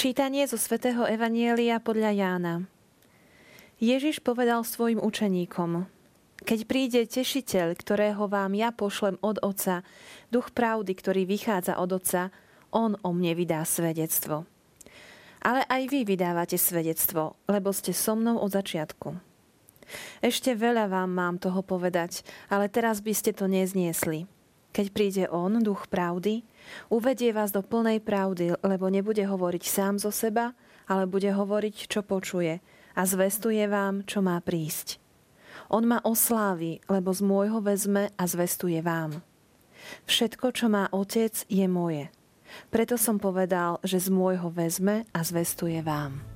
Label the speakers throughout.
Speaker 1: Čítanie zo svätého Evanielia podľa Jána. Ježiš povedal svojim učeníkom, keď príde tešiteľ, ktorého vám ja pošlem od Otca, duch pravdy, ktorý vychádza od Otca, on o mne vydá svedectvo. Ale aj vy vydávate svedectvo, lebo ste so mnou od začiatku. Ešte veľa vám mám toho povedať, ale teraz by ste to nezniesli. Keď príde On, duch pravdy, uvedie vás do plnej pravdy, lebo nebude hovoriť sám zo seba, ale bude hovoriť, čo počuje a zvestuje vám, čo má prísť. On ma oslávi, lebo z môjho vezme a zvestuje vám. Všetko, čo má otec, je moje. Preto som povedal, že z môjho vezme a zvestuje vám.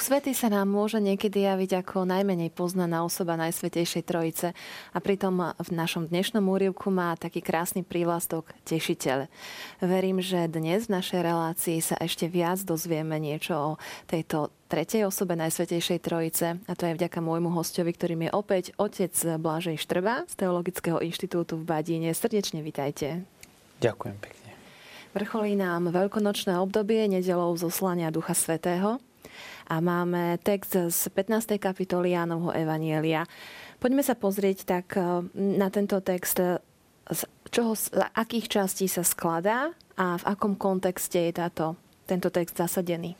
Speaker 1: Duch Svetý sa nám môže niekedy javiť ako najmenej poznaná osoba Najsvetejšej Trojice a pritom v našom dnešnom úrivku má taký krásny prívlastok Tešiteľ. Verím, že dnes v našej relácii sa ešte viac dozvieme niečo o tejto tretej osobe Najsvetejšej Trojice a to je vďaka môjmu hostovi, ktorým je opäť otec Blažej Štrba z Teologického inštitútu v Badíne. Srdečne vitajte.
Speaker 2: Ďakujem pekne.
Speaker 1: Vrcholí nám veľkonočné obdobie nedelou zoslania Ducha Svetého a máme text z 15. kapitoly Jánovho Evanielia. Poďme sa pozrieť tak e, na tento text, e, z čoho, z akých častí sa skladá a v akom kontexte je táto, tento text zasadený.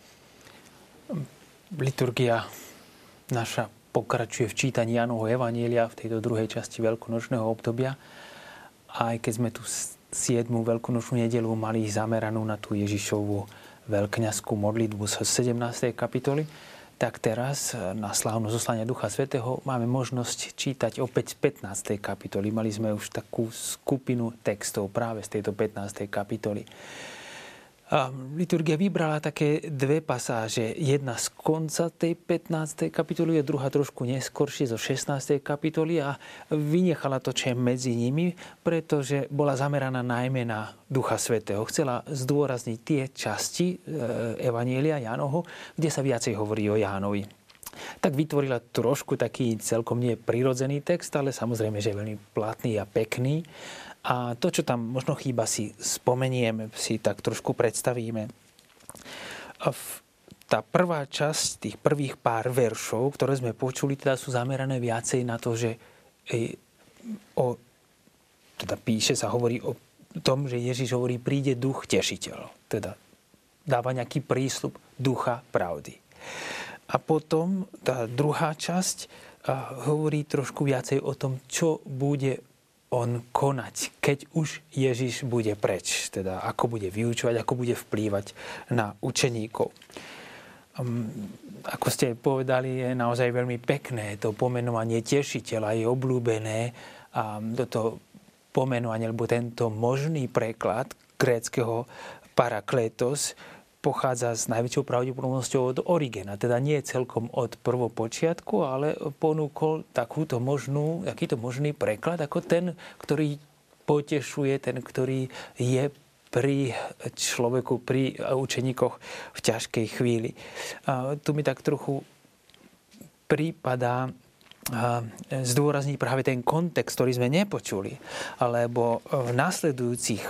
Speaker 2: Liturgia naša pokračuje v čítaní Jánovho Evanielia v tejto druhej časti veľkonočného obdobia. A aj keď sme tu 7. veľkonočnú nedelu mali zameranú na tú Ježišovú veľkňazskú modlitbu z 17. kapitoly, tak teraz na slávnu zoslanie Ducha Svetého máme možnosť čítať opäť z 15. kapitoly. Mali sme už takú skupinu textov práve z tejto 15. kapitoly. Liturgia vybrala také dve pasáže. Jedna z konca tej 15. kapitoly a druhá trošku neskôršie zo 16. kapitoly a vynechala to, čo je medzi nimi, pretože bola zameraná najmä na Ducha Svetého. Chcela zdôrazniť tie časti e, Evanielia Jánoho, kde sa viacej hovorí o Jánovi. Tak vytvorila trošku taký celkom nie prirodzený text, ale samozrejme, že je veľmi platný a pekný. A to, čo tam možno chýba, si spomenieme, si tak trošku predstavíme. Tá prvá časť, tých prvých pár veršov, ktoré sme počuli, teda sú zamerané viacej na to, že o, teda píše sa, hovorí o tom, že Ježiš hovorí, príde duch tešiteľ. Teda dáva nejaký prísľub ducha pravdy. A potom tá druhá časť hovorí trošku viacej o tom, čo bude on konať, keď už Ježiš bude preč, teda ako bude vyučovať, ako bude vplývať na učeníkov. Um, ako ste povedali, je naozaj veľmi pekné to pomenovanie tešiteľa, je obľúbené a toto pomenovanie, alebo tento možný preklad gréckého parakletos pochádza s najväčšou pravdepodobnosťou od Origena. Teda nie celkom od prvopočiatku, ale ponúkol takúto možnú, takýto možný preklad ako ten, ktorý potešuje, ten, ktorý je pri človeku, pri učeníkoch v ťažkej chvíli. A tu mi tak trochu prípada zdôrazniť práve ten kontext, ktorý sme nepočuli. Alebo v nasledujúcich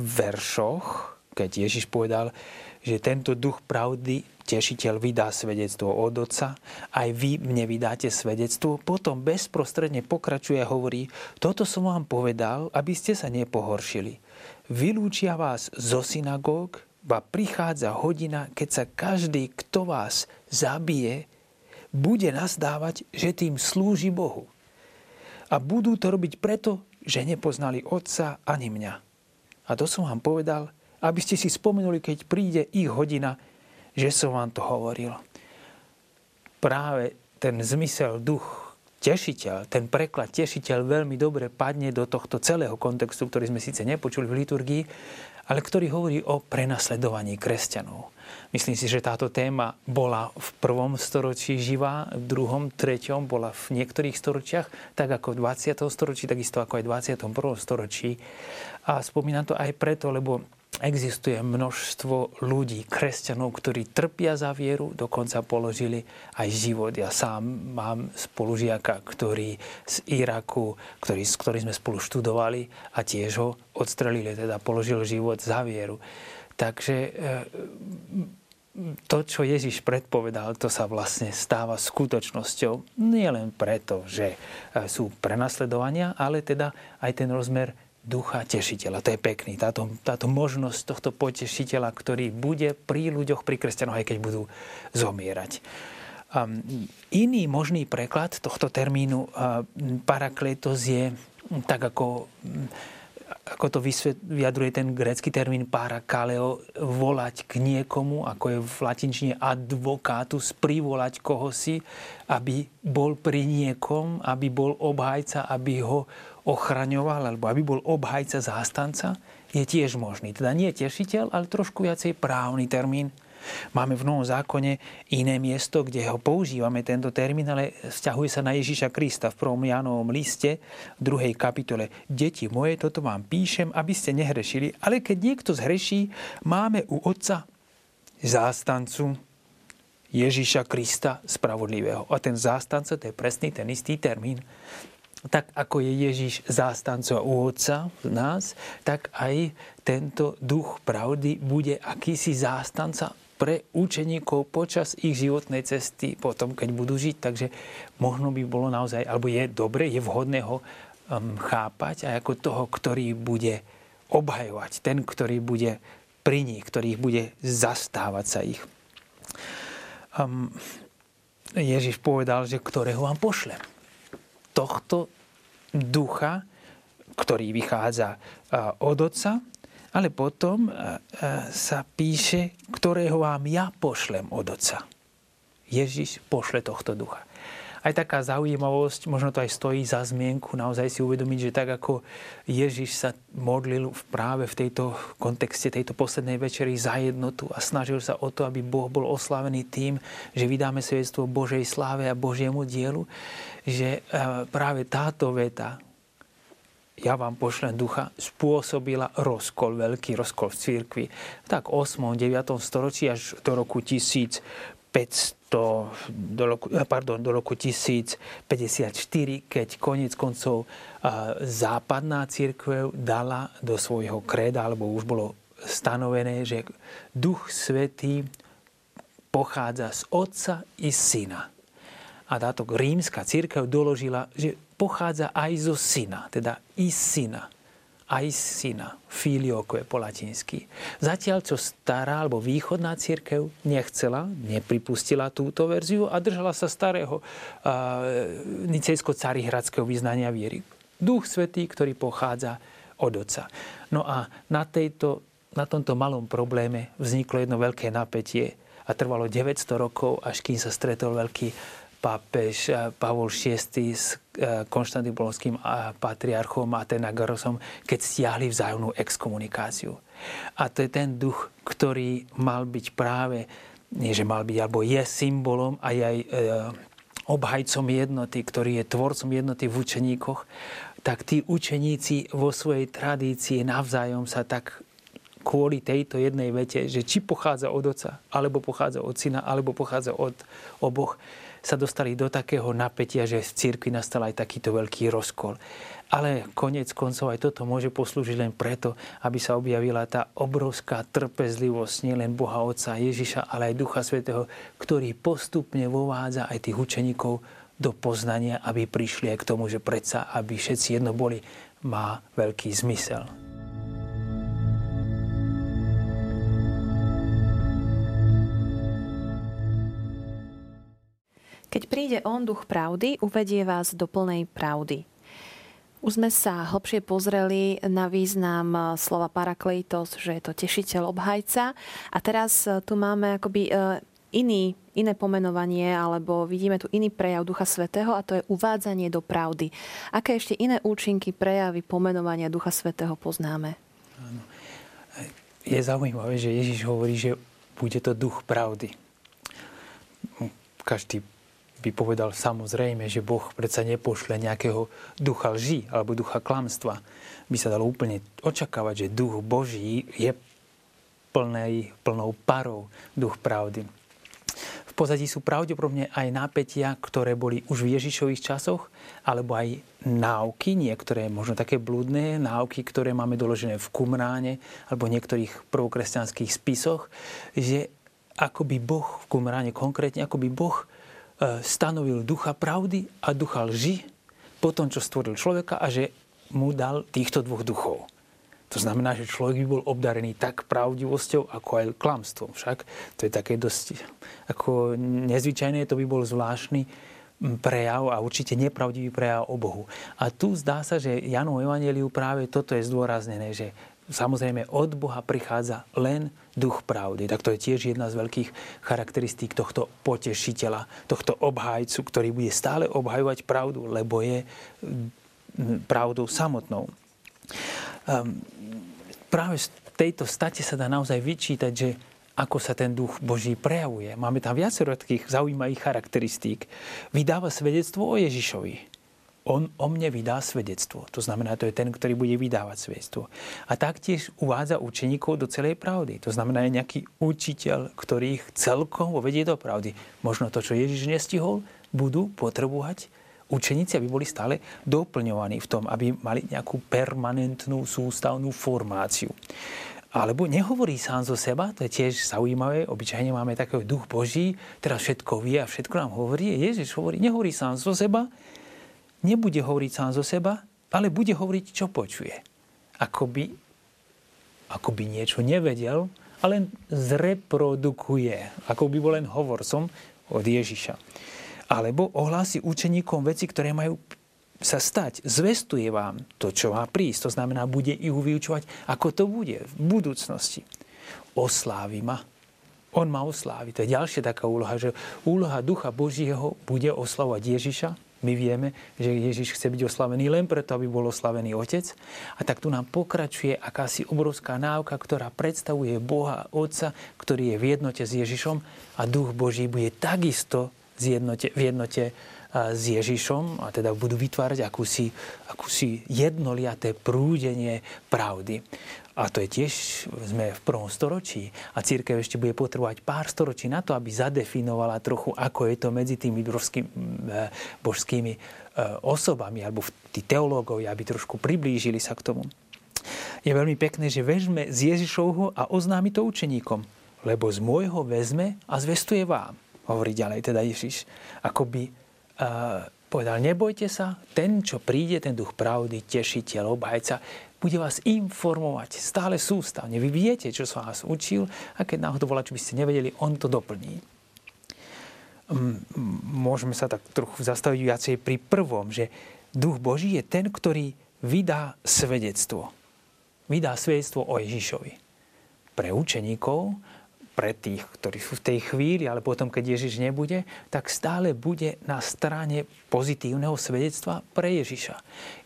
Speaker 2: veršoch, keď Ježiš povedal, že tento duch pravdy, tešiteľ, vydá svedectvo od Otca, aj vy mne vydáte svedectvo, potom bezprostredne pokračuje a hovorí, toto som vám povedal, aby ste sa nepohoršili. Vylúčia vás zo synagóg, ba prichádza hodina, keď sa každý, kto vás zabije, bude nazdávať, že tým slúži Bohu. A budú to robiť preto, že nepoznali Otca ani mňa. A to som vám povedal, aby ste si spomenuli, keď príde ich hodina, že som vám to hovoril. Práve ten zmysel, duch, tešiteľ, ten preklad tešiteľ veľmi dobre padne do tohto celého kontextu, ktorý sme síce nepočuli v liturgii, ale ktorý hovorí o prenasledovaní kresťanov. Myslím si, že táto téma bola v prvom storočí živá, v druhom, treťom bola v niektorých storočiach, tak ako v 20. storočí, takisto ako aj v 21. storočí. A spomínam to aj preto, lebo existuje množstvo ľudí, kresťanov, ktorí trpia za vieru, dokonca položili aj život. Ja sám mám spolužiaka, ktorý z Iraku, ktorý, s ktorým sme spolu študovali a tiež ho odstrelili, teda položil život za vieru. Takže e, to, čo Ježiš predpovedal, to sa vlastne stáva skutočnosťou. Nie len preto, že e, sú prenasledovania, ale teda aj ten rozmer ducha tešiteľa. To je pekný. Táto, táto možnosť tohto potešiteľa, ktorý bude pri ľuďoch, pri kresťanoch, aj keď budú zomierať. Um, iný možný preklad tohto termínu uh, parakletos je tak ako, ako to vyjadruje ten grécky termín parakaleo, volať k niekomu, ako je v latinčine advocatus, privolať kohosi, aby bol pri niekom, aby bol obhajca, aby ho ochraňoval, alebo aby bol obhajca zástanca, je tiež možný. Teda nie tešiteľ, ale trošku viacej právny termín. Máme v Novom zákone iné miesto, kde ho používame, tento termín, ale vzťahuje sa na Ježiša Krista v prvom Jánovom liste v druhej kapitole. Deti moje, toto vám píšem, aby ste nehrešili, ale keď niekto zhreší, máme u Otca zástancu Ježiša Krista spravodlivého. A ten zástanca, to je presný ten istý termín tak ako je Ježiš Otca v nás, tak aj tento duch pravdy bude akýsi zástanca pre učeníkov počas ich životnej cesty, potom keď budú žiť. Takže možno by bolo naozaj, alebo je dobre, je vhodné ho um, chápať aj ako toho, ktorý bude obhajovať, ten, ktorý bude pri nich, ktorý bude zastávať sa ich. Um, Ježiš povedal, že ktorého vám pošlem tohto ducha, ktorý vychádza od Otca, ale potom sa píše, ktorého vám ja pošlem od Otca. Ježiš pošle tohto ducha. Aj taká zaujímavosť, možno to aj stojí za zmienku, naozaj si uvedomiť, že tak ako Ježiš sa modlil práve v tejto kontexte tejto poslednej večeri za jednotu a snažil sa o to, aby Boh bol oslavený tým, že vydáme svedectvo Božej sláve a Božiemu dielu, že e, práve táto veta, ja vám pošlem ducha, spôsobila rozkol, veľký rozkol v církvi. Tak 8. 9. storočí až do roku 1500 do roku, eh, pardon, do roku 1054, keď konec koncov eh, západná církev dala do svojho kreda, alebo už bolo stanovené, že Duch Svetý pochádza z Otca i Syna. A táto rímska církev doložila, že pochádza aj zo Syna, teda i Syna aj syna, filioku je po latinsky. Zatiaľ, čo stará alebo východná církev nechcela, nepripustila túto verziu a držala sa starého uh, nicejsko-carihradského vyznania viery. Duch Svetý, ktorý pochádza od Otca. No a na, tejto, na tomto malom probléme vzniklo jedno veľké napätie a trvalo 900 rokov, až kým sa stretol veľký pápež eh, Pavol VI s eh, konštantinopolickým eh, patriarchom Atenagorosom, keď stiahli vzájomnú exkomunikáciu. A to je ten duch, ktorý mal byť práve, nie že mal byť, alebo je symbolom aj aj obhajcom jednoty, ktorý je tvorcom jednoty v učeníkoch, tak tí učeníci vo svojej tradícii navzájom sa tak kvôli tejto jednej vete, že či pochádza od oca, alebo pochádza od syna, alebo pochádza od oboch, sa dostali do takého napätia, že v cirkvi nastal aj takýto veľký rozkol. Ale konec koncov aj toto môže poslúžiť len preto, aby sa objavila tá obrovská trpezlivosť nielen Boha Otca Ježiša, ale aj Ducha Svetého, ktorý postupne vovádza aj tých učeníkov do poznania, aby prišli aj k tomu, že predsa, aby všetci jedno boli, má veľký zmysel.
Speaker 1: Keď príde on, duch pravdy, uvedie vás do plnej pravdy. Už sme sa hlbšie pozreli na význam eh, slova parakleitos, že je to tešiteľ, obhajca. A teraz eh, tu máme akoby eh, iný, iné pomenovanie, alebo vidíme tu iný prejav Ducha Svetého a to je uvádzanie do pravdy. Aké ešte iné účinky, prejavy pomenovania Ducha Svetého poznáme?
Speaker 2: je zaujímavé, že Ježiš hovorí, že bude to duch pravdy. Každý by povedal samozrejme, že Boh predsa nepošle nejakého ducha lži alebo ducha klamstva. By sa dalo úplne očakávať, že duch Boží je plnej, plnou parou duch pravdy. V pozadí sú pravdepodobne aj nápetia, ktoré boli už v Ježišových časoch, alebo aj náuky, niektoré možno také blúdne náuky, ktoré máme doložené v Kumráne alebo niektorých prvokresťanských spisoch, že ako by Boh, v Kumráne konkrétne, ako by Boh stanovil ducha pravdy a ducha lži po tom, čo stvoril človeka a že mu dal týchto dvoch duchov. To znamená, že človek by bol obdarený tak pravdivosťou, ako aj klamstvom. Však to je také dosť ako nezvyčajné, to by bol zvláštny prejav a určite nepravdivý prejav o Bohu. A tu zdá sa, že Janov Evangeliu práve toto je zdôraznené, že samozrejme od Boha prichádza len duch pravdy. Tak to je tiež jedna z veľkých charakteristík tohto potešiteľa, tohto obhájcu, ktorý bude stále obhajovať pravdu, lebo je pravdou samotnou. Um, práve z tejto state sa dá naozaj vyčítať, že ako sa ten duch Boží prejavuje. Máme tam viacero takých zaujímavých charakteristík. Vydáva svedectvo o Ježišovi. On o mne vydá svedectvo. To znamená, to je ten, ktorý bude vydávať svedectvo. A taktiež uvádza učeníkov do celej pravdy. To znamená, je nejaký učiteľ, ktorý ich celkom vedie do pravdy. Možno to, čo Ježiš nestihol, budú potrebovať učeníci, aby boli stále doplňovaní v tom, aby mali nejakú permanentnú sústavnú formáciu. Alebo nehovorí sám zo seba, to je tiež zaujímavé, obyčajne máme taký duch Boží, teraz všetko vie a všetko nám hovorí. Ježiš hovorí, nehovorí sám zo seba, nebude hovoriť sám zo seba, ale bude hovoriť, čo počuje. Ako by, niečo nevedel, ale zreprodukuje. Ako by bol len hovorcom od Ježiša. Alebo ohlási učeníkom veci, ktoré majú sa stať. Zvestuje vám to, čo má prísť. To znamená, bude ich vyučovať, ako to bude v budúcnosti. Oslávi ma. On ma oslávi. To je ďalšia taká úloha, že úloha Ducha Božieho bude oslavovať Ježiša. My vieme, že Ježiš chce byť oslavený len preto, aby bol oslavený Otec. A tak tu nám pokračuje akási obrovská náuka, ktorá predstavuje Boha Otca, ktorý je v jednote s Ježišom a Duch Boží bude takisto zjednote, v jednote s Ježišom a teda budú vytvárať akúsi, akúsi jednoliaté prúdenie pravdy. A to je tiež, sme v prvom storočí a církev ešte bude potrebovať pár storočí na to, aby zadefinovala trochu, ako je to medzi tými božskými, e, božskými e, osobami, alebo tí teológovia, aby trošku priblížili sa k tomu. Je veľmi pekné, že vežme z Ježišovho a oznámi to učeníkom, lebo z môjho vezme a zvestuje vám hovorí ďalej teda Ježiš, ako by uh, povedal, nebojte sa, ten, čo príde, ten duch pravdy, tešiteľ, obhajca, bude vás informovať stále sústavne. Vy viete, čo som vás učil a keď náhodou volá, čo by ste nevedeli, on to doplní. Môžeme sa tak trochu zastaviť viacej pri prvom, že duch Boží je ten, ktorý vydá svedectvo. Vydá svedectvo o Ježišovi. Pre učeníkov pre tých, ktorí sú v tej chvíli, ale potom, keď Ježiš nebude, tak stále bude na strane pozitívneho svedectva pre Ježiša.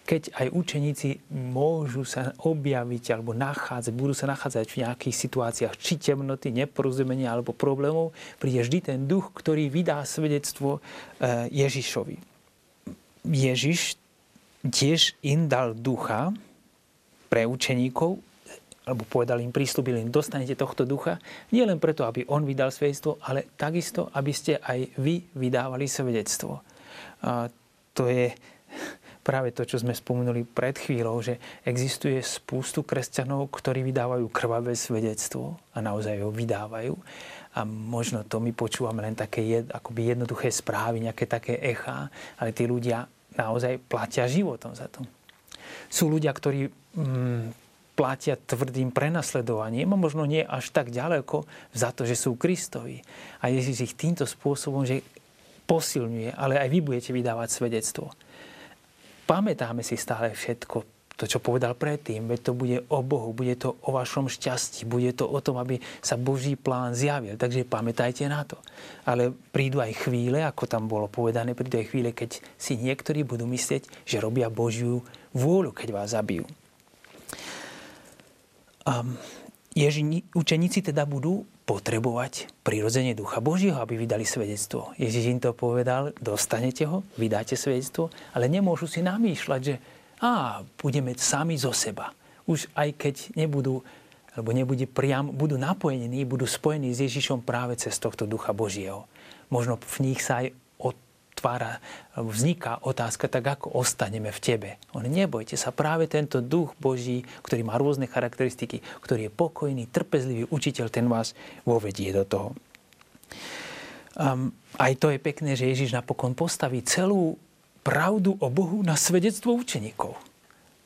Speaker 2: Keď aj učeníci môžu sa objaviť alebo nachádzať, budú sa nachádzať v nejakých situáciách či temnoty, neporozumenia alebo problémov, príde vždy ten duch, ktorý vydá svedectvo eh, Ježišovi. Ježiš tiež im dal ducha pre učeníkov, alebo povedal im, prístupil im, dostanete tohto ducha, nie len preto, aby on vydal svedectvo, ale takisto, aby ste aj vy vydávali svedectvo. A to je práve to, čo sme spomenuli pred chvíľou, že existuje spústu kresťanov, ktorí vydávajú krvavé svedectvo a naozaj ho vydávajú. A možno to my počúvame len také jed, akoby jednoduché správy, nejaké také echa, ale tí ľudia naozaj platia životom za to. Sú ľudia, ktorí mm, platia tvrdým prenasledovaním a možno nie až tak ďaleko za to, že sú Kristovi. A Ježiš ich týmto spôsobom, že posilňuje, ale aj vy budete vydávať svedectvo. Pamätáme si stále všetko, to, čo povedal predtým, veď to bude o Bohu, bude to o vašom šťastí, bude to o tom, aby sa Boží plán zjavil. Takže pamätajte na to. Ale prídu aj chvíle, ako tam bolo povedané, prídu aj chvíle, keď si niektorí budú myslieť, že robia Božiu vôľu, keď vás zabijú. Ježi, učeníci teda budú potrebovať prirodzenie Ducha Božieho, aby vydali svedectvo. Ježiš im to povedal, dostanete ho, vydáte svedectvo, ale nemôžu si namýšľať, že a, budeme sami zo seba. Už aj keď nebudú, alebo nebude priam, budú napojení, budú spojení s Ježišom práve cez tohto Ducha Božieho. Možno v nich sa aj otvára, vzniká otázka, tak ako ostaneme v tebe. On nebojte sa, práve tento duch Boží, ktorý má rôzne charakteristiky, ktorý je pokojný, trpezlivý učiteľ, ten vás vovedie do toho. Um, aj to je pekné, že Ježiš napokon postaví celú pravdu o Bohu na svedectvo učeníkov.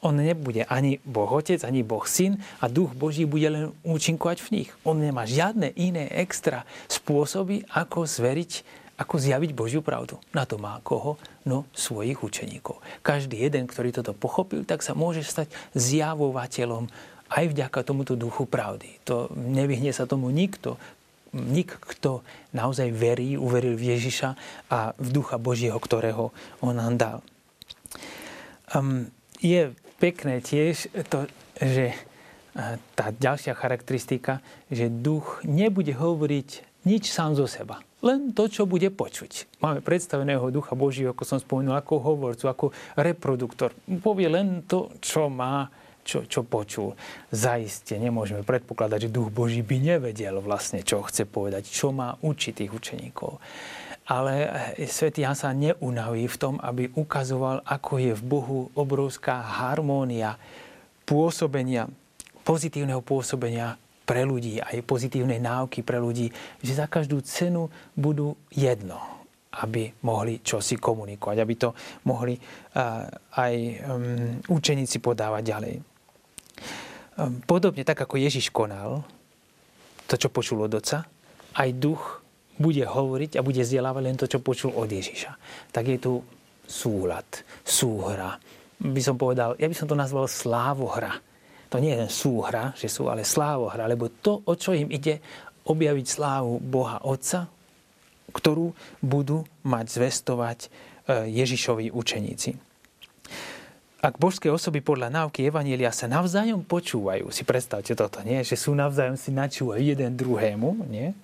Speaker 2: On nebude ani Boh Otec, ani Boh Syn a Duch Boží bude len účinkovať v nich. On nemá žiadne iné extra spôsoby, ako zveriť ako zjaviť Božiu pravdu. Na to má koho? No svojich učeníkov. Každý jeden, ktorý toto pochopil, tak sa môže stať zjavovateľom aj vďaka tomuto duchu pravdy. To nevyhne sa tomu nikto, nik, kto naozaj verí, uveril v Ježiša a v ducha Božieho, ktorého on nám dal. Um, je pekné tiež to, že tá ďalšia charakteristika, že duch nebude hovoriť nič sám zo seba len to, čo bude počuť. Máme predstaveného Ducha Božího, ako som spomenul, ako hovorcu, ako reproduktor. Povie len to, čo má, čo, čo počul. Zaiste nemôžeme predpokladať, že Duch Boží by nevedel vlastne, čo chce povedať, čo má učiť tých učeníkov. Ale eh, svätý Jan sa neunaví v tom, aby ukazoval, ako je v Bohu obrovská harmónia pôsobenia, pozitívneho pôsobenia pre ľudí, aj pozitívnej náuky pre ľudí, že za každú cenu budú jedno, aby mohli čosi komunikovať, aby to mohli uh, aj um, učeníci podávať ďalej. Um, podobne tak, ako Ježiš konal, to, čo počul od Otca, aj duch bude hovoriť a bude zdieľavať len to, čo počul od Ježiša. Tak je tu súhľad, súhra. By som povedal, ja by som to nazval slávohra to nie je súhra, že sú ale slávohra, lebo to, o čo im ide, objaviť slávu Boha Otca, ktorú budú mať zvestovať e, Ježišovi učeníci. Ak božské osoby podľa náuky Evanielia sa navzájom počúvajú, si predstavte toto, nie? že sú navzájom si načúvajú jeden druhému, nie?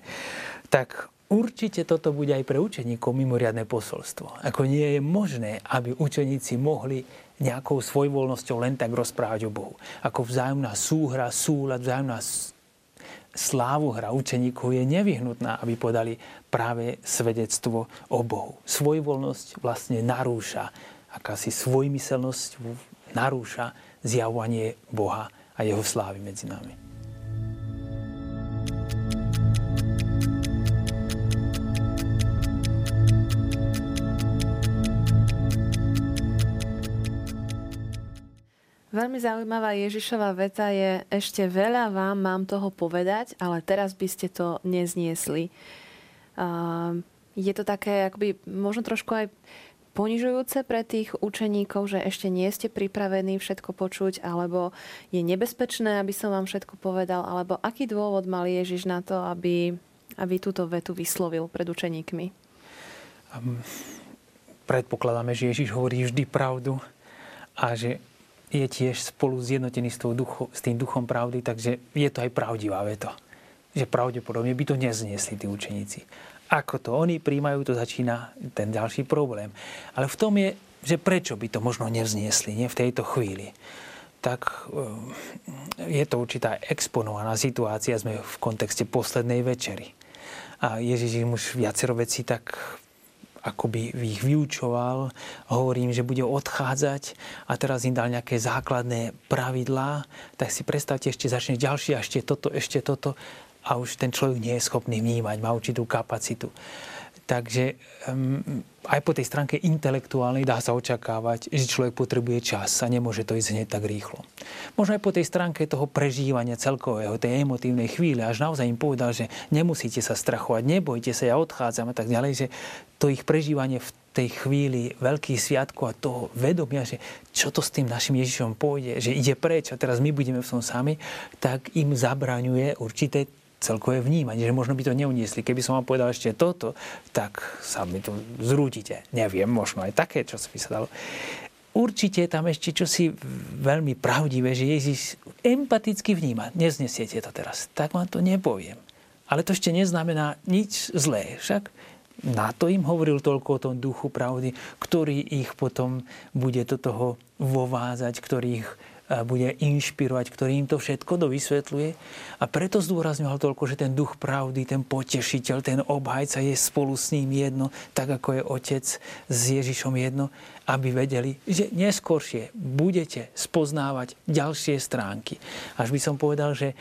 Speaker 2: tak určite toto bude aj pre učeníkov mimoriadne posolstvo. Ako nie je možné, aby učeníci mohli nejakou svojvoľnosťou len tak rozprávať o Bohu. Ako vzájomná súhra, súlad, vzájomná slávu hra učeníkov je nevyhnutná, aby podali práve svedectvo o Bohu. Svojvoľnosť vlastne narúša, akási svojmyselnosť narúša zjavovanie Boha a jeho slávy medzi nami.
Speaker 1: Veľmi zaujímavá Ježišova veta je, ešte veľa vám mám toho povedať, ale teraz by ste to nezniesli. Je to také, akoby, možno trošku aj ponižujúce pre tých učeníkov, že ešte nie ste pripravení všetko počuť, alebo je nebezpečné, aby som vám všetko povedal, alebo aký dôvod mal Ježiš na to, aby, aby túto vetu vyslovil pred učeníkmi?
Speaker 2: Predpokladáme, že Ježiš hovorí vždy pravdu a že je tiež spolu zjednotený s, ducho, s tým duchom pravdy, takže je to aj pravdivá veta. Že pravdepodobne by to nezniesli tí učeníci. Ako to oni príjmajú, to začína ten ďalší problém. Ale v tom je, že prečo by to možno nevzniesli nie v tejto chvíli. Tak eh, je to určitá exponovaná situácia, sme v kontexte poslednej večery. A Ježiš im už viacero vecí tak akoby ich vyučoval, hovorím, že bude odchádzať. A teraz im dal nejaké základné pravidlá, tak si predstavte, ešte začne ďalšie ešte toto, ešte toto. A už ten človek nie je schopný vnímať, má určitú kapacitu. Takže aj po tej stránke intelektuálnej dá sa očakávať, že človek potrebuje čas a nemôže to ísť hneď tak rýchlo. Možno aj po tej stránke toho prežívania celkového, tej emotívnej chvíle, až naozaj im povedal, že nemusíte sa strachovať, nebojte sa, ja odchádzam a tak ďalej, že to ich prežívanie v tej chvíli veľkých sviatkov a toho vedomia, že čo to s tým našim Ježišom pôjde, že ide preč a teraz my budeme v tom sami, tak im zabraňuje určité celkové vnímanie, že možno by to neuniesli. Keby som vám povedal ešte toto, tak sa mi to zrútite. Neviem, možno aj také, čo by sa dalo. určite je tam ešte čosi veľmi pravdivé, že Ježiš empaticky vníma. Neznesiete to teraz, tak vám to nepoviem. Ale to ešte neznamená nič zlé. Však na to im hovoril toľko o tom duchu pravdy, ktorý ich potom bude do toho vovázať, ktorý ich bude inšpirovať, ktorý im to všetko dovysvetľuje. A preto zdôrazňoval toľko, že ten duch pravdy, ten potešiteľ, ten obhajca je spolu s ním jedno, tak ako je otec s Ježišom jedno, aby vedeli, že neskôršie budete spoznávať ďalšie stránky. Až by som povedal, že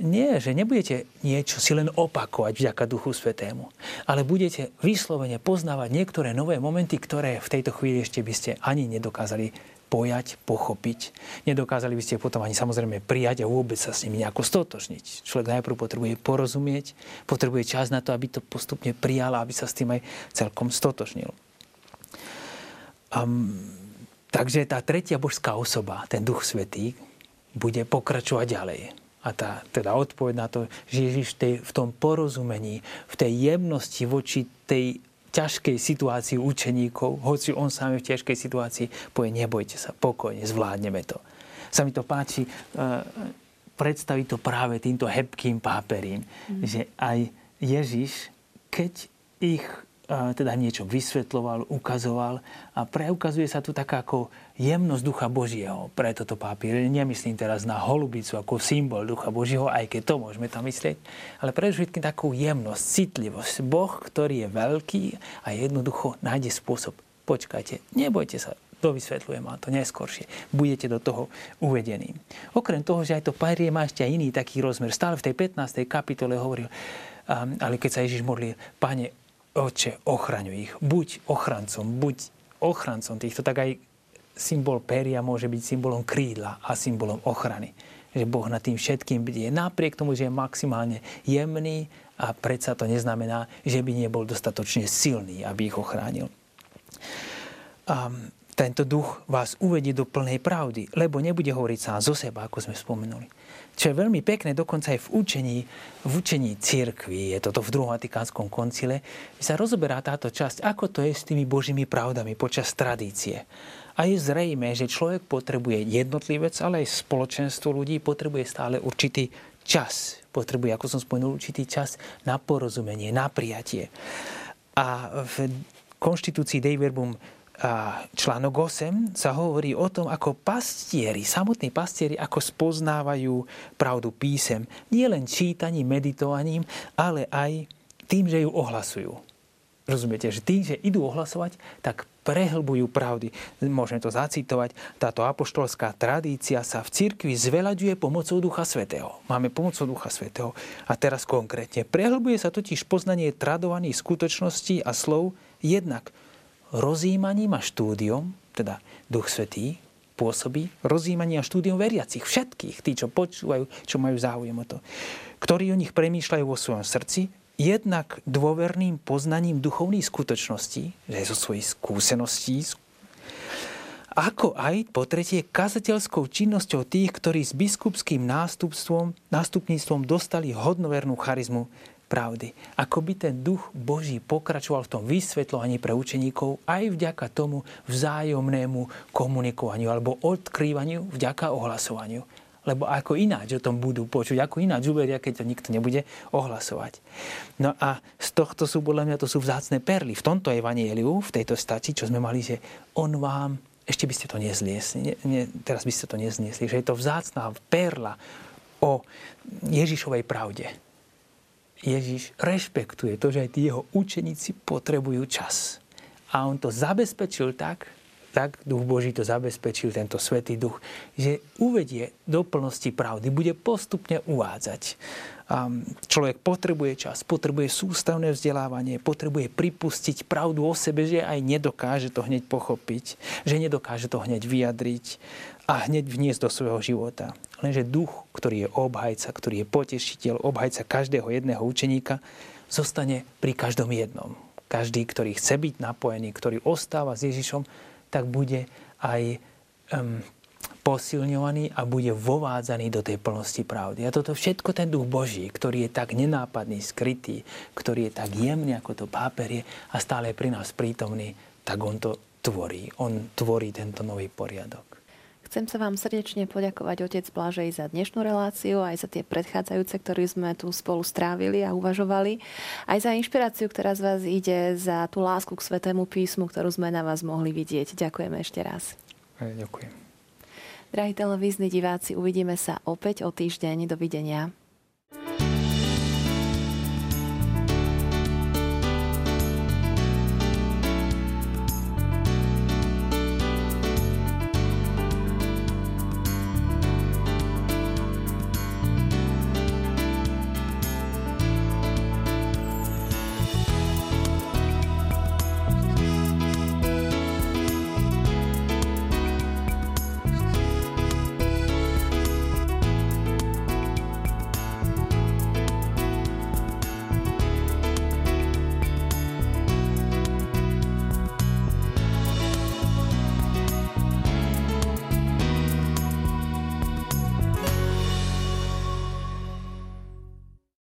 Speaker 2: nie, že nebudete niečo si len opakovať vďaka Duchu Svetému, ale budete vyslovene poznávať niektoré nové momenty, ktoré v tejto chvíli ešte by ste ani nedokázali pojať, pochopiť. Nedokázali by ste potom ani samozrejme prijať a vôbec sa s nimi nejako stotožniť. Človek najprv potrebuje porozumieť, potrebuje čas na to, aby to postupne prijal aby sa s tým aj celkom stotožnil. Um, takže tá tretia božská osoba, ten Duch Svetý, bude pokračovať ďalej. A tá teda odpoveď na to, že Ježiš v, tej, v tom porozumení, v tej jemnosti voči tej ťažkej situácii učeníkov, hoci on sám je v ťažkej situácii, povie, nebojte sa, pokojne, zvládneme to. Sa mi to páči, uh, predstaviť to práve týmto hebkým páperím, mm. že aj Ježiš, keď ich teda niečo vysvetloval, ukazoval a preukazuje sa tu taká ako jemnosť Ducha Božieho pre toto papier. Nemyslím teraz na holubicu ako symbol Ducha Božieho, aj keď to môžeme tam myslieť, ale predovšetkým takú jemnosť, citlivosť. Boh, ktorý je veľký a jednoducho nájde spôsob. Počkajte, nebojte sa, dovysvetľujem vám to neskôršie. Budete do toho uvedení. Okrem toho, že aj to parie má ešte iný taký rozmer. Stále v tej 15. kapitole hovoril, ale keď sa Ježiš modlil, Pane, Oče, ochraňuj ich. Buď ochrancom, buď ochrancom týchto. Tak aj symbol peria môže byť symbolom krídla a symbolom ochrany. Že Boh nad tým všetkým bdie. Napriek tomu, že je maximálne jemný a predsa to neznamená, že by nebol dostatočne silný, aby ich ochránil. A tento duch vás uvedie do plnej pravdy, lebo nebude hovoriť sám zo seba, ako sme spomenuli čo je veľmi pekné, dokonca aj v učení, v učení církvy, je toto v druhom Vatikánskom koncile, sa rozoberá táto časť, ako to je s tými božími pravdami počas tradície. A je zrejme, že človek potrebuje jednotlivec, ale aj spoločenstvo ľudí potrebuje stále určitý čas. Potrebuje, ako som spomenul, určitý čas na porozumenie, na prijatie. A v konštitúcii Dei Verbum článok 8 sa hovorí o tom, ako pastieri, samotní pastieri, ako spoznávajú pravdu písem. Nie len čítaním, meditovaním, ale aj tým, že ju ohlasujú. Rozumiete, že tým, že idú ohlasovať, tak prehlbujú pravdy. Môžeme to zacitovať. Táto apoštolská tradícia sa v cirkvi zveľaďuje pomocou Ducha Svetého. Máme pomocou Ducha Svetého. A teraz konkrétne. Prehlbuje sa totiž poznanie tradovaných skutočností a slov jednak rozímaním a štúdiom, teda Duch Svetý pôsobí, rozímaním a štúdiom veriacich, všetkých, tí, čo počúvajú, čo majú záujem o to, ktorí o nich premýšľajú vo svojom srdci, jednak dôverným poznaním duchovných skutočností, že zo svojich skúseností, ako aj po tretie kazateľskou činnosťou tých, ktorí s biskupským nástupstvom, nástupníctvom dostali hodnovernú charizmu pravdy. Ako by ten duch Boží pokračoval v tom vysvetľovaní pre učeníkov aj vďaka tomu vzájomnému komunikovaniu alebo odkrývaniu vďaka ohlasovaniu. Lebo ako ináč o tom budú počuť, ako ináč uvedia, keď to nikto nebude ohlasovať. No a z tohto sú podľa mňa to sú vzácne perly. V tomto evanieliu, v tejto stači, čo sme mali, že on vám, ešte by ste to nezliesli, ne, ne, teraz by ste to nezniesli, že je to vzácná perla o Ježišovej pravde Ježiš rešpektuje to, že aj tí jeho učeníci potrebujú čas. A on to zabezpečil tak, tak Duch Boží to zabezpečil, tento Svetý Duch, že uvedie do plnosti pravdy, bude postupne uvádzať. Človek potrebuje čas, potrebuje sústavné vzdelávanie, potrebuje pripustiť pravdu o sebe, že aj nedokáže to hneď pochopiť, že nedokáže to hneď vyjadriť a hneď vniesť do svojho života. Lenže duch, ktorý je obhajca, ktorý je potešiteľ, obhajca každého jedného učeníka, zostane pri každom jednom. Každý, ktorý chce byť napojený, ktorý ostáva s Ježišom, tak bude aj um, posilňovaný a bude vovádzaný do tej plnosti pravdy. A toto všetko ten duch Boží, ktorý je tak nenápadný, skrytý, ktorý je tak jemný ako to páperie a stále je pri nás prítomný, tak on to tvorí. On tvorí tento nový poriadok.
Speaker 1: Chcem sa vám srdečne poďakovať, otec Blažej, za dnešnú reláciu, aj za tie predchádzajúce, ktoré sme tu spolu strávili a uvažovali, aj za inšpiráciu, ktorá z vás ide, za tú lásku k Svetému písmu, ktorú sme na vás mohli vidieť. Ďakujeme ešte raz.
Speaker 2: Ďakujem.
Speaker 1: Drahí televízni diváci, uvidíme sa opäť o týždeň. Dovidenia.